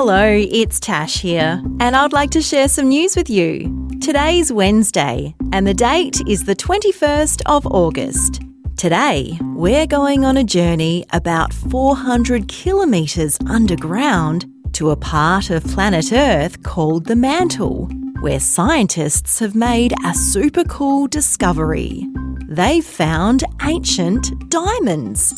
Hello, it's Tash here, and I'd like to share some news with you. Today's Wednesday, and the date is the 21st of August. Today, we're going on a journey about 400 kilometres underground to a part of planet Earth called the Mantle, where scientists have made a super cool discovery. They've found ancient diamonds.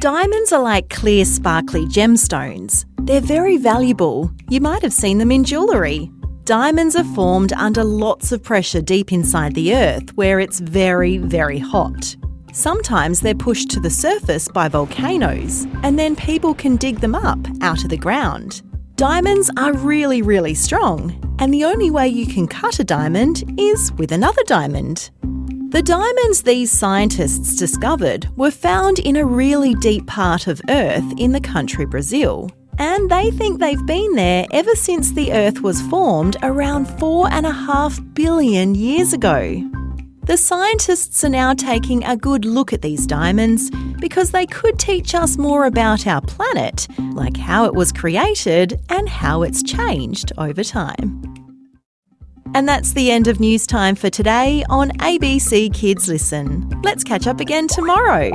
Diamonds are like clear, sparkly gemstones. They're very valuable. You might have seen them in jewellery. Diamonds are formed under lots of pressure deep inside the earth where it's very, very hot. Sometimes they're pushed to the surface by volcanoes, and then people can dig them up out of the ground. Diamonds are really, really strong, and the only way you can cut a diamond is with another diamond. The diamonds these scientists discovered were found in a really deep part of Earth in the country Brazil and they think they've been there ever since the Earth was formed around four and a half billion years ago. The scientists are now taking a good look at these diamonds because they could teach us more about our planet, like how it was created and how it's changed over time. And that's the end of news time for today on ABC Kids Listen. Let's catch up again tomorrow.